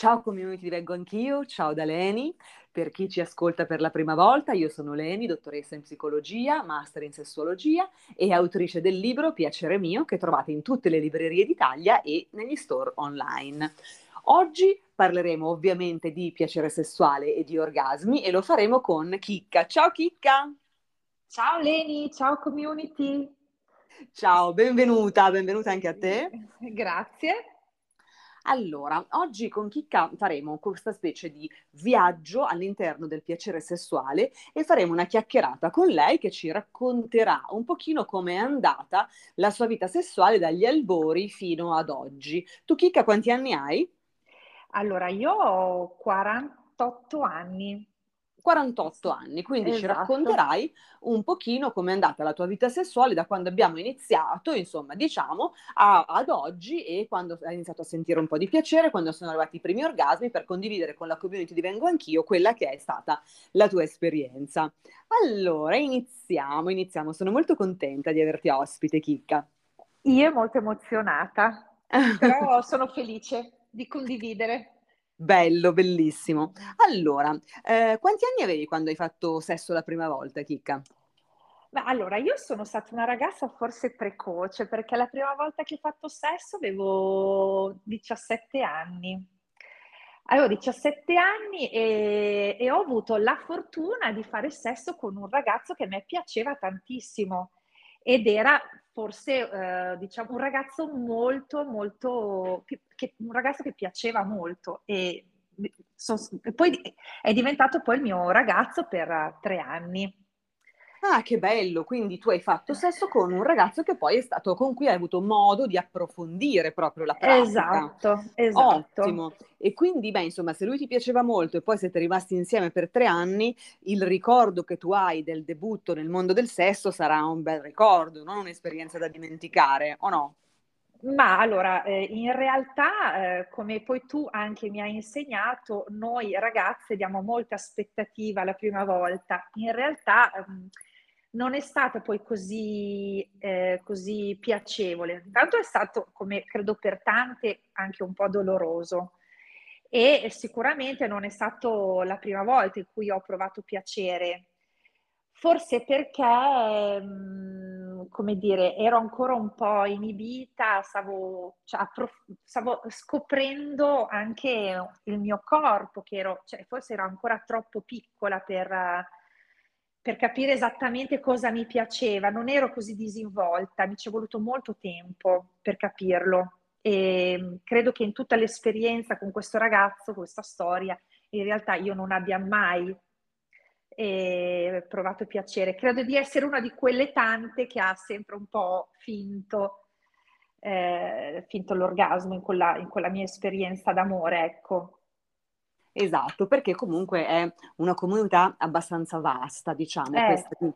Ciao community, vengo anch'io, ciao da Leni. Per chi ci ascolta per la prima volta, io sono Leni, dottoressa in psicologia, master in sessuologia e autrice del libro Piacere mio che trovate in tutte le librerie d'Italia e negli store online. Oggi parleremo ovviamente di piacere sessuale e di orgasmi e lo faremo con Chicca. Ciao Chicca! Ciao Leni, ciao community! Ciao, benvenuta, benvenuta anche a te. Grazie. Allora, oggi con Chicca faremo questa specie di viaggio all'interno del piacere sessuale e faremo una chiacchierata con lei che ci racconterà un pochino come è andata la sua vita sessuale dagli albori fino ad oggi. Tu Chicca quanti anni hai? Allora, io ho 48 anni. 48 anni, quindi esatto. ci racconterai un pochino come è andata la tua vita sessuale da quando abbiamo iniziato, insomma, diciamo, a, ad oggi e quando hai iniziato a sentire un po' di piacere, quando sono arrivati i primi orgasmi per condividere con la community di Vengo Anch'io quella che è stata la tua esperienza. Allora, iniziamo, iniziamo. Sono molto contenta di averti ospite, Chicca. Io molto emozionata, però sono felice di condividere. Bello, bellissimo. Allora, eh, quanti anni avevi quando hai fatto sesso la prima volta, Chicca? Beh, allora, io sono stata una ragazza forse precoce perché la prima volta che ho fatto sesso avevo 17 anni. Avevo 17 anni e, e ho avuto la fortuna di fare sesso con un ragazzo che a me piaceva tantissimo ed era forse eh, diciamo un ragazzo molto molto che, un ragazzo che piaceva molto e, so, e poi è diventato poi il mio ragazzo per tre anni Ah, che bello! Quindi tu hai fatto sesso con un ragazzo che poi è stato con cui hai avuto modo di approfondire proprio la pratica. Esatto, esatto. Ottimo. E quindi, beh, insomma, se lui ti piaceva molto e poi siete rimasti insieme per tre anni, il ricordo che tu hai del debutto nel mondo del sesso sarà un bel ricordo, non un'esperienza da dimenticare, o no? Ma allora, eh, in realtà, eh, come poi tu anche mi hai insegnato, noi ragazze diamo molta aspettativa la prima volta. In realtà ehm, non è stata poi così, eh, così piacevole. Intanto è stato, come credo per tante, anche un po' doloroso. E sicuramente non è stata la prima volta in cui ho provato piacere. Forse perché, mh, come dire, ero ancora un po' inibita, stavo, cioè, stavo scoprendo anche il mio corpo, che ero, cioè, forse ero ancora troppo piccola per per capire esattamente cosa mi piaceva, non ero così disinvolta, mi ci è voluto molto tempo per capirlo. E credo che in tutta l'esperienza con questo ragazzo, questa storia, in realtà io non abbia mai eh, provato piacere. Credo di essere una di quelle tante che ha sempre un po' finto, eh, finto l'orgasmo in quella, in quella mia esperienza d'amore, ecco. Esatto, perché comunque è una comunità abbastanza vasta, diciamo, eh. questa di,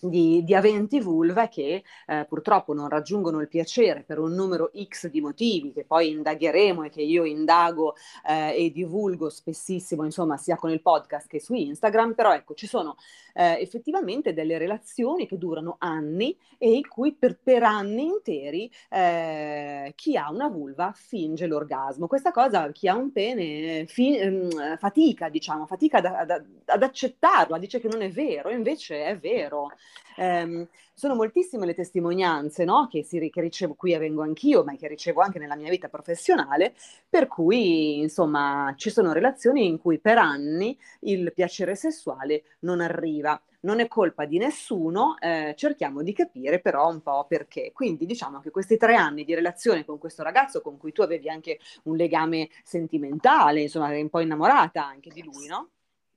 di, aventi vulva che eh, purtroppo non raggiungono il piacere per un numero X di motivi che poi indagheremo e che io indago eh, e divulgo spessissimo, insomma, sia con il podcast che su Instagram, però ecco, ci sono eh, effettivamente delle relazioni che durano anni e in cui per, per anni interi eh, chi ha una vulva finge l'orgasmo. Questa cosa chi ha un pene fi, ehm, fatica, diciamo, fatica ad, ad, ad accettarla, dice che non è vero, invece è vero. Um, sono moltissime le testimonianze no? che, si, che, ricevo qui e vengo anch'io, ma che ricevo anche nella mia vita professionale, per cui insomma ci sono relazioni in cui per anni il piacere sessuale non arriva. Non è colpa di nessuno, eh, cerchiamo di capire però un po' perché. Quindi diciamo che questi tre anni di relazione con questo ragazzo con cui tu avevi anche un legame sentimentale, insomma, eri un po' innamorata anche di lui, no?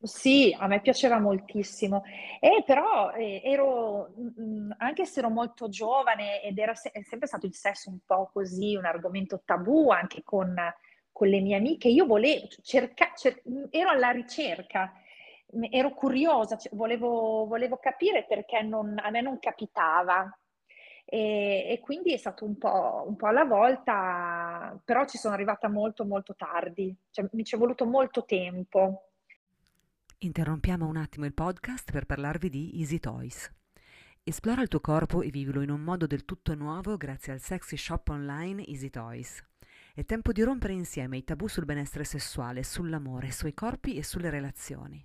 Sì, a me piaceva moltissimo, e però eh, ero, mh, mm, mm, anche se ero molto giovane ed era se- è sempre stato il sesso un po' così, un argomento tabù anche con, con le mie amiche, io volevo, cerca, cer- mm, ero alla ricerca, ero curiosa, cioè, volevo, volevo capire perché non, a me non capitava. E, e quindi è stato un po', un po' alla volta, però ci sono arrivata molto molto tardi, cioè, mi ci è voluto molto tempo. Interrompiamo un attimo il podcast per parlarvi di Easy Toys. Esplora il tuo corpo e vivilo in un modo del tutto nuovo grazie al sexy shop online Easy Toys. È tempo di rompere insieme i tabù sul benessere sessuale, sull'amore, sui corpi e sulle relazioni.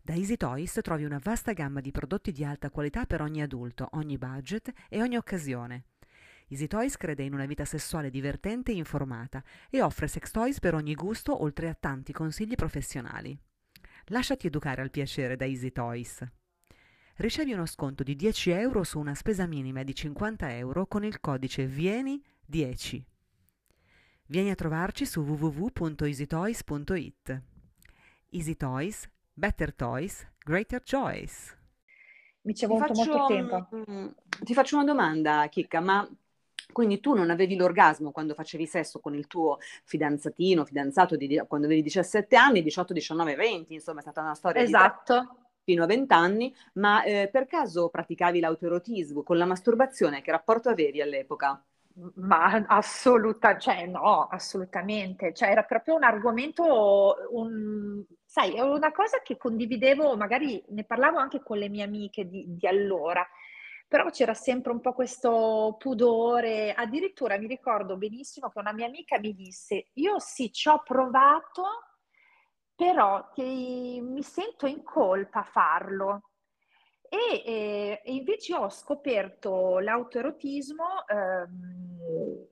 Da Easy Toys trovi una vasta gamma di prodotti di alta qualità per ogni adulto, ogni budget e ogni occasione. Easy Toys crede in una vita sessuale divertente e informata e offre sex toys per ogni gusto oltre a tanti consigli professionali. Lasciati educare al piacere da Easy Toys. Ricevi uno sconto di 10 euro su una spesa minima di 50 euro con il codice VIENI10. Vieni a trovarci su www.easytoys.it. Easy Toys, Better Toys, Greater Joys. Mi ci è voluto molto tempo. ti faccio una domanda, Chicca, ma quindi tu non avevi l'orgasmo quando facevi sesso con il tuo fidanzatino, fidanzato di, quando avevi 17 anni, 18, 19, 20, insomma è stata una storia esatto. fino a 20 anni, ma eh, per caso praticavi l'autoerotismo con la masturbazione? Che rapporto avevi all'epoca? Ma assolutamente, cioè no, assolutamente, cioè era proprio un argomento, un, sai, è una cosa che condividevo, magari ne parlavo anche con le mie amiche di, di allora, però c'era sempre un po' questo pudore, addirittura mi ricordo benissimo che una mia amica mi disse, io sì, ci ho provato, però ti, mi sento in colpa a farlo. E, e, e invece ho scoperto l'autoerotismo, ehm,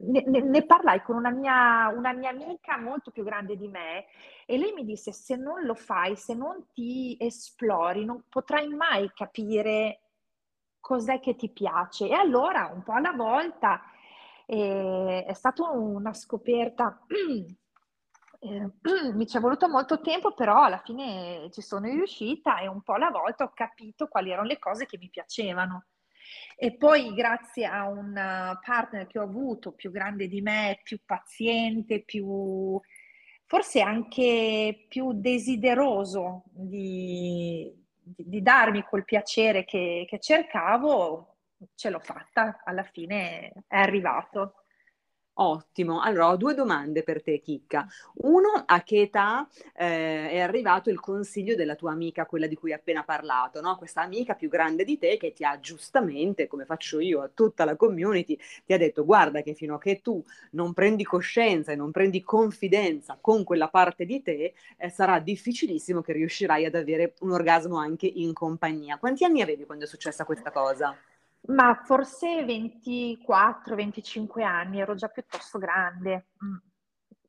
ne, ne, ne, parlai con una mia, una mia amica molto più grande di me e lei mi disse se non lo fai, se non ti esplori, non potrai mai capire cos'è che ti piace. E allora, un po' alla volta, eh, è stata una scoperta. Eh, mi ci è voluto molto tempo, però alla fine ci sono riuscita e un po' alla volta ho capito quali erano le cose che mi piacevano. E poi grazie a un partner che ho avuto più grande di me, più paziente, più forse anche più desideroso di, di, di darmi quel piacere che, che cercavo, ce l'ho fatta, alla fine è arrivato. Ottimo, allora ho due domande per te, Chicca. Uno, a che età eh, è arrivato il consiglio della tua amica, quella di cui hai appena parlato, no? Questa amica più grande di te che ti ha giustamente, come faccio io a tutta la community, ti ha detto guarda che fino a che tu non prendi coscienza e non prendi confidenza con quella parte di te, eh, sarà difficilissimo che riuscirai ad avere un orgasmo anche in compagnia. Quanti anni avevi quando è successa questa cosa? Ma forse 24-25 anni, ero già piuttosto grande. Mm.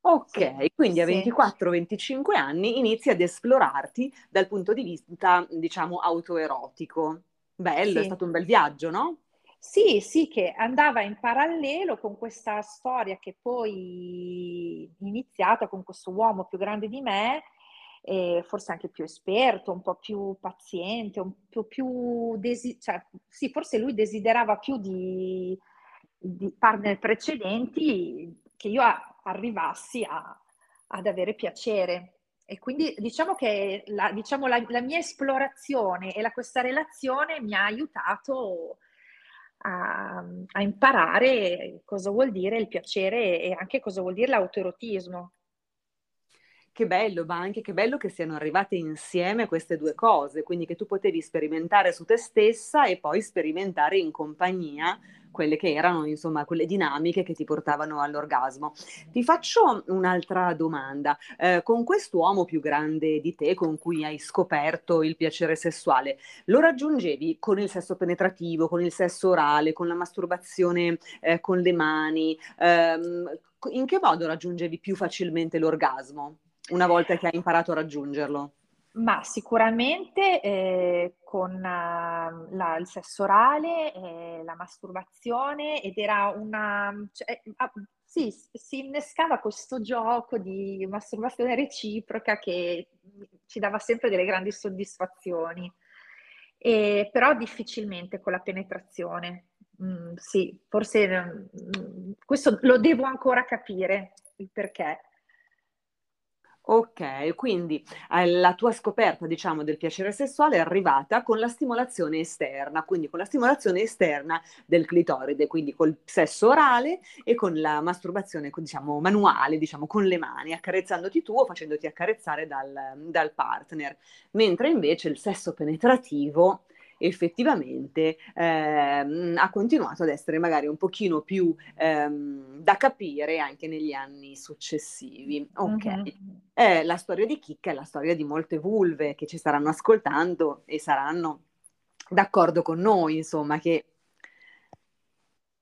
Ok, sì, quindi a 24-25 anni inizi ad esplorarti dal punto di vista, diciamo, autoerotico. Bello, sì. è stato un bel viaggio, no? Sì, sì, che andava in parallelo con questa storia che poi iniziata con questo uomo più grande di me, eh, forse anche più esperto, un po' più paziente, un po' più... Desi- cioè, sì, forse lui desiderava più di, di partner precedenti che io a- arrivassi a, ad avere piacere. E quindi diciamo che la, diciamo, la, la mia esplorazione e la, questa relazione mi ha aiutato a, a, imparare cosa vuol dire il piacere e anche cosa vuol dire l'autoerotismo che bello, ma anche che bello che siano arrivate insieme queste due cose, quindi che tu potevi sperimentare su te stessa e poi sperimentare in compagnia quelle che erano, insomma, quelle dinamiche che ti portavano all'orgasmo. Ti faccio un'altra domanda. Eh, con quest'uomo più grande di te, con cui hai scoperto il piacere sessuale, lo raggiungevi con il sesso penetrativo, con il sesso orale, con la masturbazione eh, con le mani? Ehm, in che modo raggiungevi più facilmente l'orgasmo? Una volta che hai imparato a raggiungerlo? Ma sicuramente eh, con uh, la, il sesso orale, eh, la masturbazione ed era una... Cioè, ah, sì, si innescava questo gioco di masturbazione reciproca che ci dava sempre delle grandi soddisfazioni, e, però difficilmente con la penetrazione. Mm, sì, forse mm, questo lo devo ancora capire il perché. Ok, quindi eh, la tua scoperta, diciamo, del piacere sessuale è arrivata con la stimolazione esterna, quindi con la stimolazione esterna del clitoride, quindi col sesso orale e con la masturbazione, diciamo, manuale, diciamo, con le mani, accarezzandoti tu o facendoti accarezzare dal, dal partner. Mentre invece il sesso penetrativo effettivamente ehm, ha continuato ad essere magari un pochino più ehm, da capire anche negli anni successivi. Ok, mm-hmm. Eh, la storia di Chicca è la storia di molte vulve che ci staranno ascoltando e saranno d'accordo con noi, insomma, che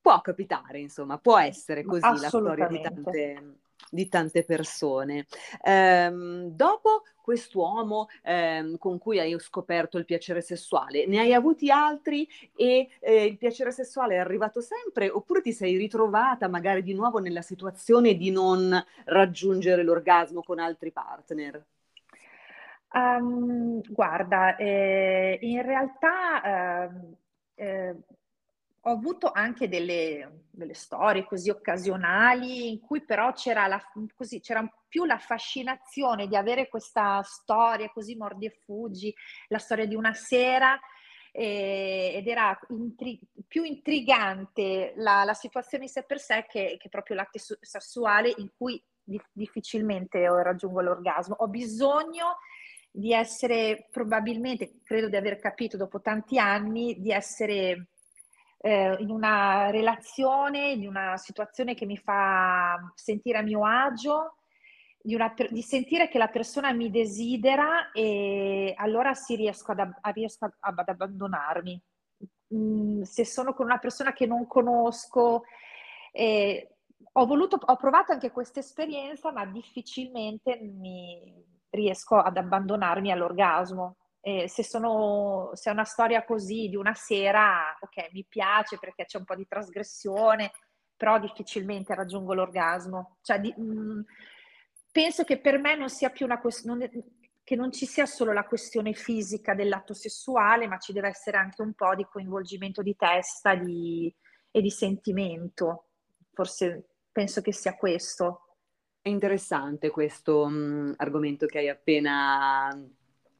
può capitare, insomma, può essere così la storia di tante, di tante persone. Ehm, dopo quest'uomo ehm, con cui hai scoperto il piacere sessuale, ne hai avuti altri e eh, il piacere sessuale è arrivato sempre oppure ti sei ritrovata magari di nuovo nella situazione di non raggiungere l'orgasmo con altri partner? Um, guarda, eh, in realtà eh, eh, ho avuto anche delle, delle, storie così occasionali in cui però c'era, la, così, c'era più la fascinazione di avere questa storia così mordi e fuggi, la storia di una sera eh, ed era intri- più intrigante la, la, situazione in sé per sé che, che proprio l'atto sessuale in cui di- difficilmente raggiungo l'orgasmo. Ho bisogno di essere probabilmente, credo di aver capito dopo tanti anni, di essere eh, in una relazione, in una situazione che mi fa sentire a mio agio, di, una, di sentire che la persona mi desidera e allora si riesco ad, a, riesco ad, ad abbandonarmi. Mm, se sono con una persona che non conosco, eh, ho, voluto, ho provato anche questa esperienza, ma difficilmente mi riesco ad abbandonarmi all'orgasmo. Eh, se, sono, se è una storia così di una sera, ok, mi piace perché c'è un po' di trasgressione, però difficilmente raggiungo l'orgasmo. Cioè, di, mh, mm, penso che per me non sia più una questione, che non ci sia solo la questione fisica dell'atto sessuale, ma ci deve essere anche un po' di coinvolgimento di testa di, e di sentimento. Forse penso che sia questo. È interessante questo mh, mm, argomento che hai appena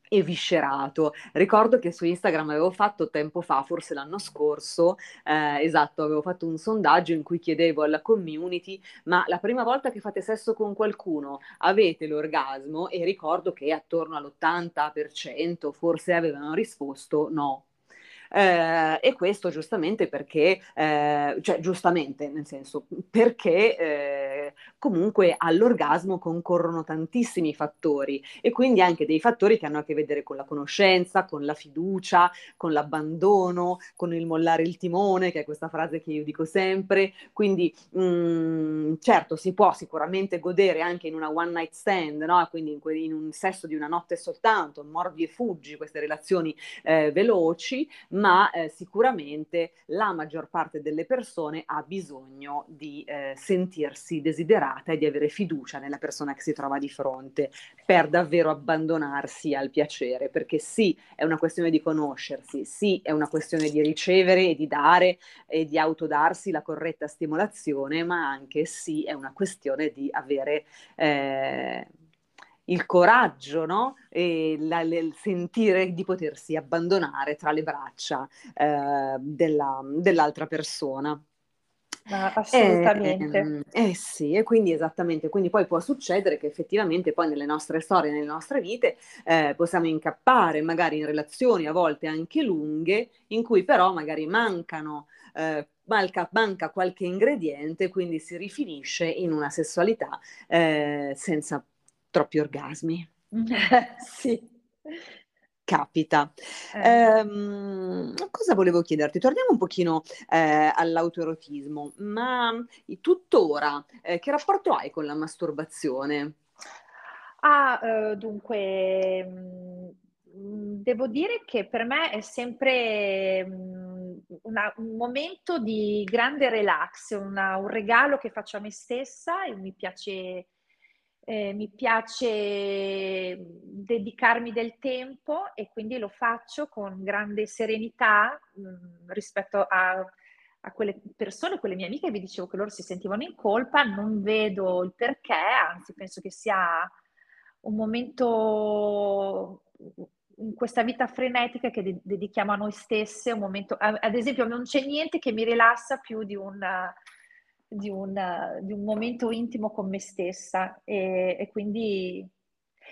eviscerato. Ricordo che su Instagram avevo fatto tempo fa, forse l'anno scorso, eh, esatto, avevo fatto un sondaggio in cui chiedevo alla community, ma la prima volta che fate sesso con qualcuno avete l'orgasmo? E ricordo che attorno all'80% forse avevano risposto no. Eh, e questo giustamente perché, eh, cioè giustamente nel senso perché eh, comunque all'orgasmo concorrono tantissimi fattori e quindi anche dei fattori che hanno a che vedere con la conoscenza, con la fiducia, con l'abbandono, con il mollare il timone, che è questa frase che io dico sempre. Quindi mh, mm, certo si può sicuramente godere anche in una one night stand, no? quindi in, que- in un sesso di una notte soltanto, mordi e fuggi, queste relazioni eh, veloci, ma eh, sicuramente la maggior parte delle persone ha bisogno di eh, sentirsi desiderata e di avere fiducia nella persona che si trova di fronte per davvero abbandonarsi al piacere, perché sì, è una questione di conoscersi, sì, è una questione di ricevere e di dare e di autodarsi la corretta stimolazione, ma anche sì, è una questione di avere... Eh, il coraggio, no? E la, il sentire di potersi abbandonare tra le braccia eh, della, dell'altra persona. Ma assolutamente. Eh, eh, sì, e quindi esattamente, quindi poi può succedere che effettivamente poi nelle nostre storie, nelle nostre vite, eh, possiamo incappare magari in relazioni a volte anche lunghe, in cui però magari mancano, eh, manca, manca, qualche ingrediente, quindi si rifinisce in una sessualità eh, senza troppi orgasmi. sì. Capita. Eh. Um, cosa volevo chiederti? Torniamo un pochino eh, all'autoerotismo, ma tuttora eh, che rapporto hai con la masturbazione? Ah, eh, dunque, mh, mm, devo dire che per me è sempre mh, mm, una, un momento di grande relax, una, un regalo che faccio a me stessa e mi piace eh, mi piace dedicarmi del tempo e quindi lo faccio con grande serenità mh, mm, rispetto a, a, quelle persone, quelle mie amiche, vi dicevo che loro si sentivano in colpa, non vedo il perché, anzi penso che sia un momento in questa vita frenetica che de- dedichiamo a noi stesse, un momento, ad esempio non c'è niente che mi rilassa più di un di un, di un momento intimo con me stessa e, e quindi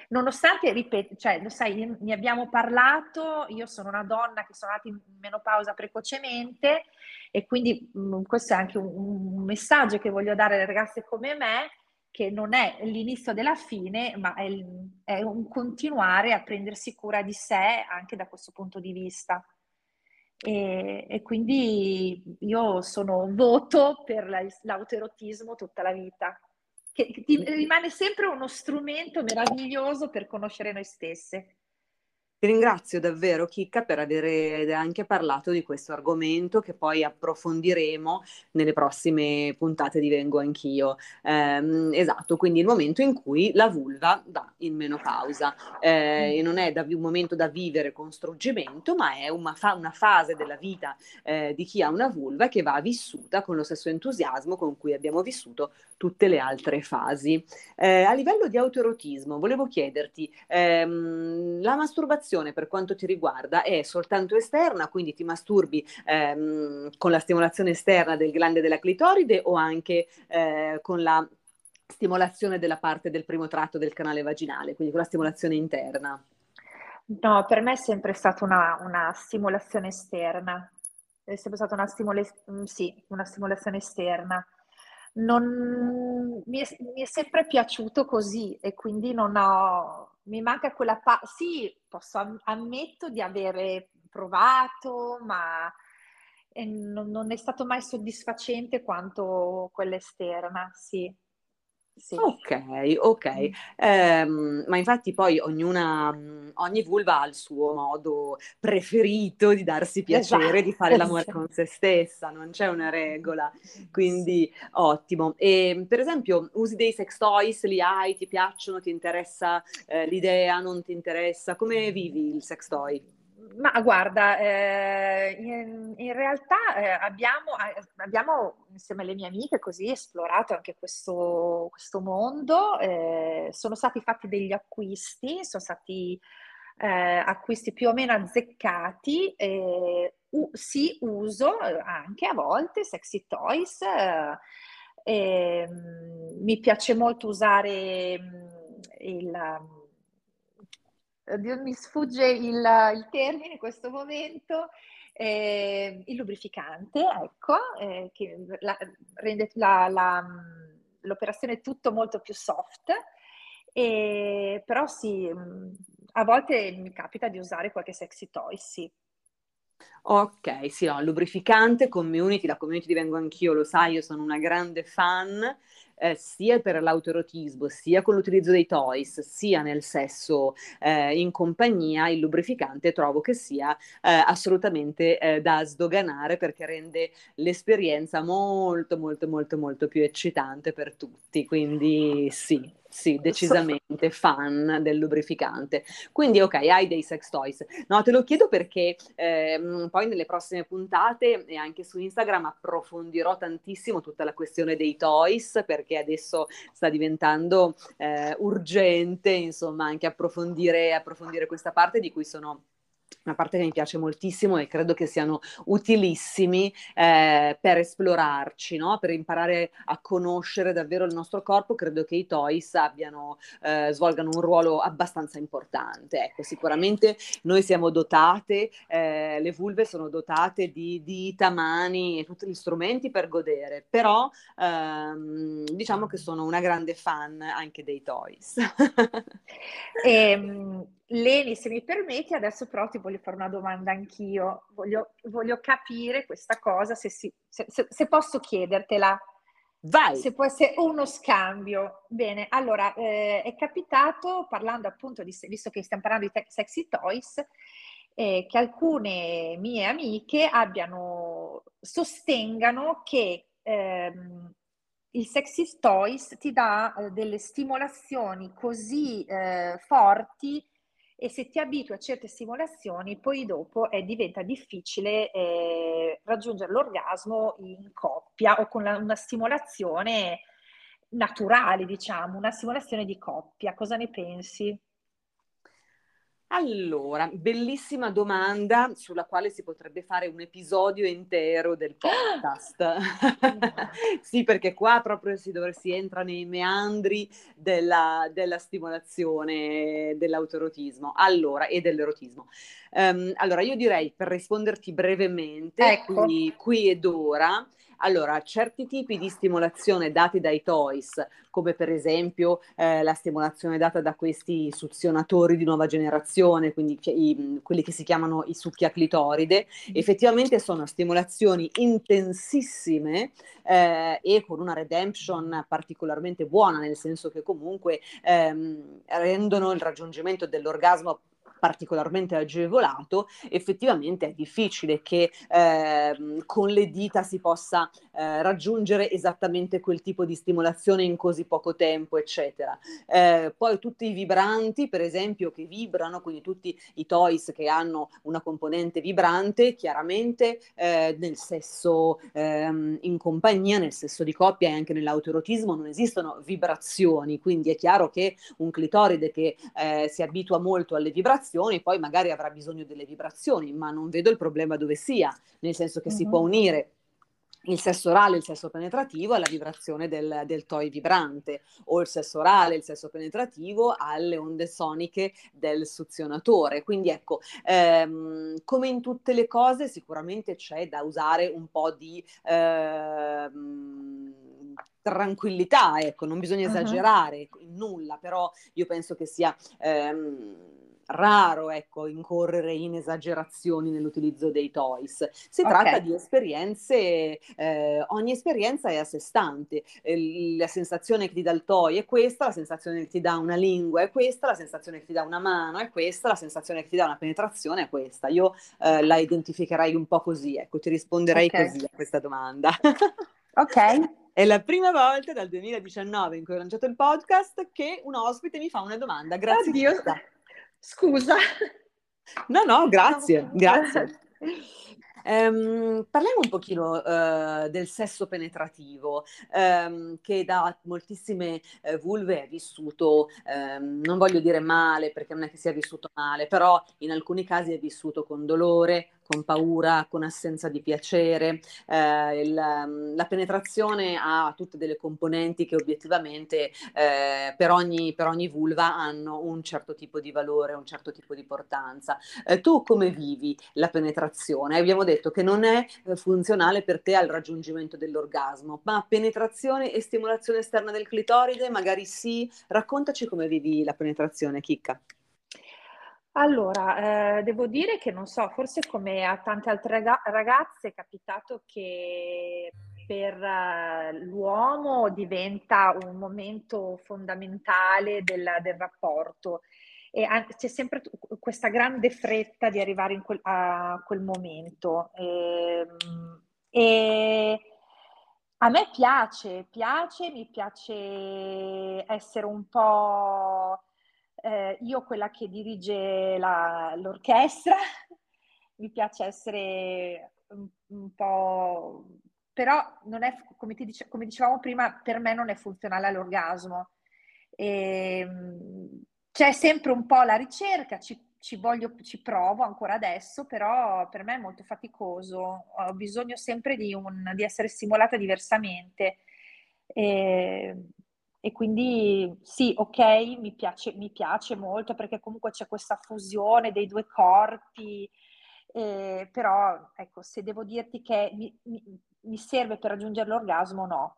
nonostante, ripeto, cioè, lo sai, ne abbiamo parlato, io sono una donna che sono nata in menopausa precocemente e quindi mh, mm, questo è anche un, un, messaggio che voglio dare alle ragazze come me, che non è l'inizio della fine, ma è, è un continuare a prendersi cura di sé anche da questo punto di vista. E, e, quindi io sono voto per l'autoerotismo tutta la vita che ti rimane sempre uno strumento meraviglioso per conoscere noi stesse. Ti ringrazio davvero Chicca per aver anche parlato di questo argomento che poi approfondiremo nelle prossime puntate di Vengo Anch'io. Eh, esatto, quindi il momento in cui la vulva va in menopausa eh, non è da, un momento da vivere con struggimento, ma è una, fa- una fase della vita eh, di chi ha una vulva che va vissuta con lo stesso entusiasmo con cui abbiamo vissuto tutte le altre fasi. Eh, a livello di autoerotismo, volevo chiederti, ehm, la masturbazione stimolazione per quanto ti riguarda è soltanto esterna, quindi ti masturbi ehm, con la stimolazione esterna del glande della clitoride o anche eh, con la stimolazione della parte del primo tratto del canale vaginale, quindi con la stimolazione interna? No, per me è sempre stata una, una stimolazione esterna, è sempre stata una, stimole- mm, sì, una stimolazione esterna. Non, mi, è, mi, è, sempre piaciuto così e quindi non ho, mi manca quella parte, sì, posso, ammetto di avere provato, ma non, non, è stato mai soddisfacente quanto quella esterna, sì. Sì. Ok, ok. Mm. Ehm, ma infatti poi ognuna, ogni vulva ha il suo modo preferito di darsi piacere, di fare l'amore esatto. con se stessa, non c'è una regola, quindi ottimo. E per esempio, usi dei sex toys, li hai, ti piacciono, ti interessa eh, l'idea, non ti interessa? Come vivi il sex toy? Ma guarda, eh, in, in, realtà eh, abbiamo, abbiamo, insieme alle mie amiche così esplorato anche questo, questo mondo, eh, sono stati fatti degli acquisti, sono stati eh, acquisti più o meno azzeccati, u, sì uso anche a volte sexy toys, ehm, mi piace molto usare mm, il Dio, mi sfugge il, il, termine in questo momento, eh, il lubrificante, ecco, eh, che la, rende la, la, l'operazione tutto molto più soft, e, però sì, a volte mi capita di usare qualche sexy toy, sì. Ok, sì, no, lubrificante, community, la community divengo anch'io, lo sai, io sono una grande fan eh, sia per l'autoerotismo, sia con l'utilizzo dei toys, sia nel sesso eh, in compagnia, il lubrificante trovo che sia eh, assolutamente eh, da sdoganare perché rende l'esperienza molto, molto, molto, molto più eccitante per tutti. Quindi sì, sì, decisamente fan del lubrificante. Quindi, ok, hai dei sex toys. No, te lo chiedo perché ehm, poi nelle prossime puntate e anche su Instagram approfondirò tantissimo tutta la questione dei toys, perché adesso sta diventando eh, urgente, insomma, anche approfondire, approfondire questa parte di cui sono una parte che mi piace moltissimo e credo che siano utilissimi eh, per esplorarci, no? per imparare a conoscere davvero il nostro corpo, credo che i toys abbiano, eh, svolgano un ruolo abbastanza importante. Ecco, sicuramente noi siamo dotate, eh, le vulve sono dotate di dita, mani e tutti gli strumenti per godere, però ehm, diciamo che sono una grande fan anche dei toys. e, ehm, Leni, se mi permetti, adesso però ti voglio fare una domanda anch'io. Voglio, voglio capire questa cosa, se, si, se, se, se, posso chiedertela. Vai! Se può essere uno scambio. Bene, allora, eh, è capitato, parlando appunto di, visto che stiamo parlando di sexy toys, eh, che alcune mie amiche abbiano, sostengano che ehm, il sexy toys ti dà eh, delle stimolazioni così eh, forti e se ti abitui a certe stimolazioni, poi dopo eh, diventa difficile eh, raggiungere l'orgasmo in coppia o con la, una stimolazione naturale, diciamo, una stimolazione di coppia. Cosa ne pensi? Allora, bellissima domanda sulla quale si potrebbe fare un episodio intero del podcast. sì, perché qua proprio si, dove si entra nei meandri della, della stimolazione dell'autoerotismo allora, e dell'erotismo. Um, allora, io direi per risponderti brevemente, ecco. qui, qui ed ora, allora, certi tipi di stimolazione dati dai toys, come per esempio eh, la stimolazione data da questi suzionatori di nuova generazione, quindi i, quelli che si chiamano i succhi a clitoride, mm. effettivamente sono stimolazioni intensissime eh, e con una redemption particolarmente buona, nel senso che comunque ehm, rendono il raggiungimento dell'orgasmo particolarmente agevolato, effettivamente è difficile che eh, con le dita si possa eh, raggiungere esattamente quel tipo di stimolazione in così poco tempo, eccetera. Eh, poi tutti i vibranti, per esempio, che vibrano, quindi tutti i toys che hanno una componente vibrante, chiaramente eh, nel sesso ehm, in compagnia, nel sesso di coppia e anche nell'autoerotismo non esistono vibrazioni, quindi è chiaro che un clitoride che eh, si abitua molto alle vibrazioni poi magari avrà bisogno delle vibrazioni, ma non vedo il problema dove sia, nel senso che mm-hmm. si può unire il sesso orale, il sesso penetrativo alla vibrazione del, del, toy vibrante o il sesso orale, il sesso penetrativo alle onde soniche del suzionatore. Quindi ecco, ehm, come in tutte le cose sicuramente c'è da usare un po' di... Ehm, tranquillità, ecco, non bisogna esagerare uh-huh. in nulla, però io penso che sia ehm, raro ecco, incorrere in esagerazioni nell'utilizzo dei toys. Si okay. tratta di esperienze, eh, ogni esperienza è a sé stante. Eh, la sensazione che ti dà il toy è questa, la sensazione che ti dà una lingua è questa, la sensazione che ti dà una mano è questa, la sensazione che ti dà una penetrazione è questa. Io eh, la identificherei un po' così, ecco, ti risponderei okay. così a questa domanda. ok. È la prima volta dal 2019 in cui ho lanciato il podcast che un ospite mi fa una domanda. Grazie. Oddio. Scusa. No, no, grazie, grazie. Um, parliamo un pochino uh, del sesso penetrativo um, che da moltissime uh, vulve è vissuto, um, non voglio dire male perché non è che sia vissuto male, però in alcuni casi è vissuto con dolore, con paura, con assenza di piacere. Eh, il, mm, la penetrazione ha tutte delle componenti che obiettivamente eh, per, ogni, per, ogni, vulva hanno un certo tipo di valore, un certo tipo di importanza. Eh, tu come vivi la penetrazione? Abbiamo detto che non è eh, funzionale per te al raggiungimento dell'orgasmo, ma penetrazione e stimolazione esterna del clitoride magari sì. Raccontaci come vivi la penetrazione, Chicca. Allora, eh, devo dire che non so, forse come a tante altre ragazze è capitato che per uh, l'uomo diventa un momento fondamentale del, del rapporto e c'è sempre questa grande fretta di arrivare quel, a quel momento. E, ehm, e a me piace, piace, mi piace essere un po' eh, io quella che dirige la, l'orchestra, mi piace essere un, un, po'... però non è, come, dice, come, dicevamo prima, per me non è funzionale all'orgasmo. E, ehm, c'è sempre un po' la ricerca, ci, ci, voglio, ci provo ancora adesso, però per me è molto faticoso, ho bisogno sempre di, un, di essere stimolata diversamente. E, e quindi sì, ok, mi piace, mi piace molto perché comunque c'è questa fusione dei due corpi, eh, però ecco, se devo dirti che mi, mi, mi serve per raggiungere l'orgasmo, no.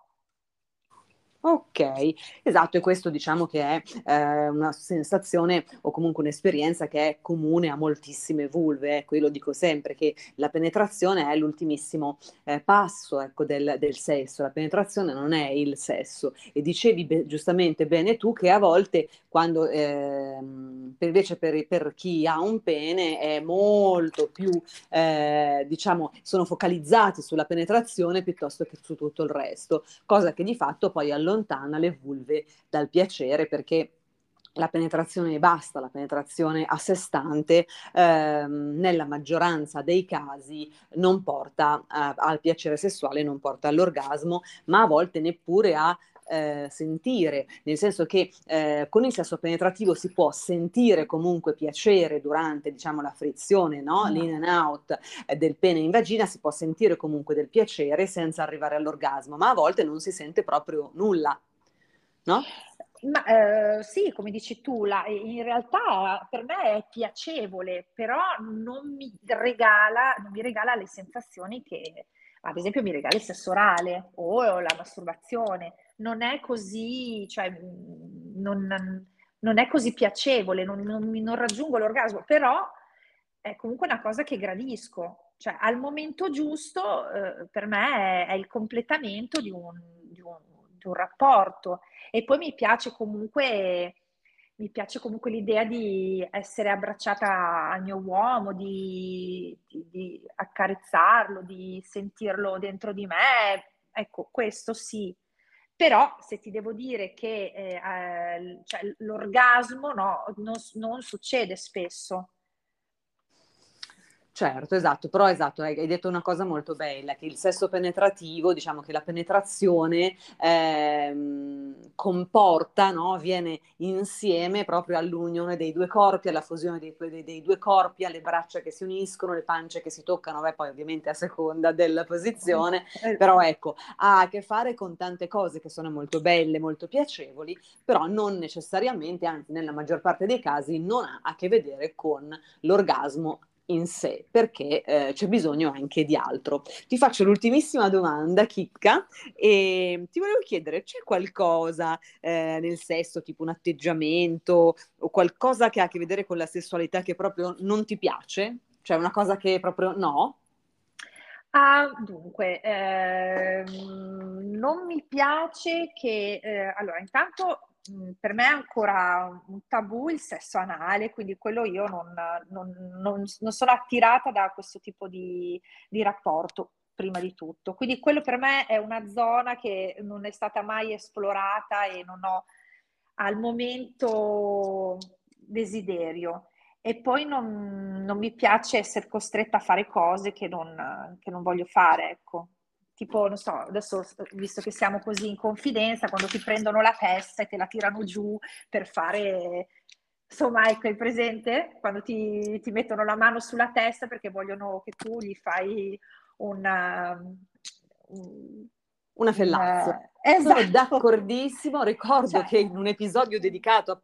Ok, esatto, e questo diciamo che è eh, una sensazione o comunque un'esperienza che è comune a moltissime vulve, ecco, io lo dico sempre che la penetrazione è l'ultimissimo eh, passo ecco, del, del, sesso, la penetrazione non è il sesso. E dicevi be- giustamente bene tu che a volte quando eh, invece per, per, chi ha un pene è molto più, eh, diciamo, sono focalizzati sulla penetrazione piuttosto che su tutto il resto, cosa che di fatto poi allontana allontana le vulve dal piacere perché la penetrazione basta, la penetrazione a sé stante, ehm, nella maggioranza dei casi non porta eh, al piacere sessuale, non porta all'orgasmo, ma a volte neppure a eh, sentire, nel senso che eh, con il sesso penetrativo si può sentire comunque piacere durante diciamo la frizione, no? Mm. l'in and out eh, del pene in vagina, si può sentire comunque del piacere senza arrivare all'orgasmo, ma a volte non si sente proprio nulla. No? Ma, eh, sì, come dici tu, la, in realtà per me è piacevole, però non mi regala, non mi regala le sensazioni che, ad esempio, mi regala il sesso orale o la masturbazione. Non è così, cioè, non, non è così piacevole, non, non, non raggiungo l'orgasmo, però è comunque una cosa che gradisco. Cioè, al momento giusto, eh, per me è, è, il completamento di un, di un, di un rapporto e poi mi piace comunque, mi piace comunque l'idea di essere abbracciata al mio uomo, di, di accarezzarlo, di sentirlo dentro di me. Ecco, questo sì. Però se ti devo dire che eh, eh, cioè, l'orgasmo no, non, non succede spesso. Certo, esatto, però esatto, hai detto una cosa molto bella, che il sesso penetrativo, diciamo che la penetrazione ehm, comporta, no? viene insieme proprio all'unione dei due corpi, alla fusione dei, dei, dei, due corpi, alle braccia che si uniscono, le pance che si toccano, beh, poi ovviamente a seconda della posizione, eh, però ecco, ha a che fare con tante cose che sono molto belle, molto piacevoli, però non necessariamente, anzi nella maggior parte dei casi, non ha a che vedere con l'orgasmo in sé, perché eh, c'è bisogno anche di altro. Ti faccio l'ultimissima domanda, Chicca, e ti volevo chiedere, c'è qualcosa eh, nel sesso, tipo un atteggiamento o qualcosa che ha a che vedere con la sessualità che proprio non ti piace? Cioè una cosa che proprio no? Ah, dunque, ehm, non mi piace che, eh, allora, intanto per me è ancora un tabù il sesso anale, quindi quello io non, non, non, non sono attirata da questo tipo di, di, rapporto, prima di tutto. Quindi quello per me è una zona che non è stata mai esplorata e non ho al momento desiderio. E poi non, mi piace essere costretta a fare cose che non, che voglio fare, ecco tipo, non so, adesso visto che siamo così in confidenza, quando ti prendono la testa e te la tirano giù per fare, insomma, ecco, hai presente? Quando ti, ti mettono la mano sulla testa perché vogliono che tu gli fai una, un, una fellazio. Eh, esatto. Sono d'accordissimo, ricordo cioè. che in un episodio dedicato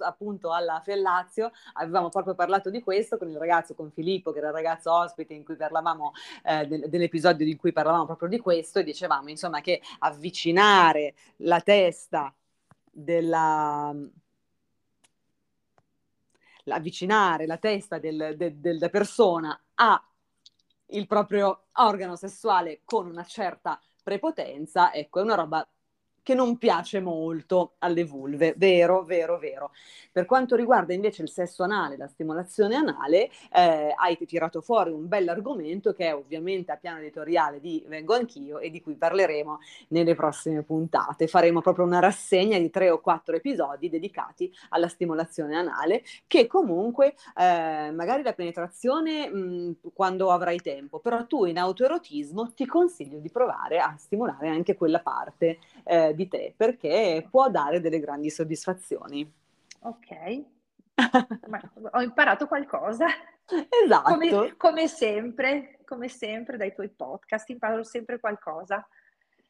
appunto alla fellazio avevamo proprio parlato di questo con il ragazzo, con Filippo, che era il ragazzo ospite in cui parlavamo eh, dell'episodio in cui parlavamo proprio di questo e dicevamo insomma che avvicinare la testa della avvicinare la testa del, del, della persona a il proprio organo sessuale con una certa prepotenza, ecco, è una roba che non piace molto alle vulve, vero, vero, vero. Per quanto riguarda invece il sesso anale, la stimolazione anale, eh, hai tirato fuori un bell'argomento che è ovviamente a piano editoriale di Vengo Anch'io e di cui parleremo nelle prossime puntate. Faremo proprio una rassegna di tre o quattro episodi dedicati alla stimolazione anale, che comunque eh, magari la penetrazione mh, quando avrai tempo, però tu in autoerotismo ti consiglio di provare a stimolare anche quella parte eh, di te perché può dare delle grandi soddisfazioni. Ok, ho imparato qualcosa. Esatto. Come, come, sempre, come sempre dai tuoi podcast, imparo sempre qualcosa.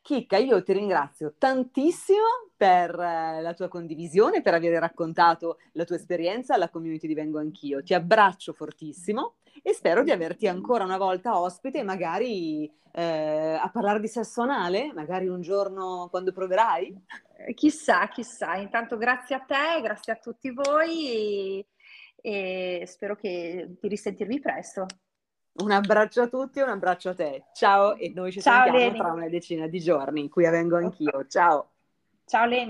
Chicca, io ti ringrazio tantissimo per eh, la tua condivisione, per aver raccontato la tua esperienza alla community di Vengo Anch'io. Ti abbraccio fortissimo e spero di averti ancora una volta ospite, magari eh, a parlare di sesso anale, magari un giorno quando proverai. Eh, chissà, chissà. Intanto grazie a te, grazie a tutti voi e, e spero che di risentirvi presto. Un abbraccio a tutti un abbraccio a te. Ciao e noi ci Ciao, sentiamo Leni. tra una decina di giorni in cui vengo anch'io. Ciao. Ciao Leni.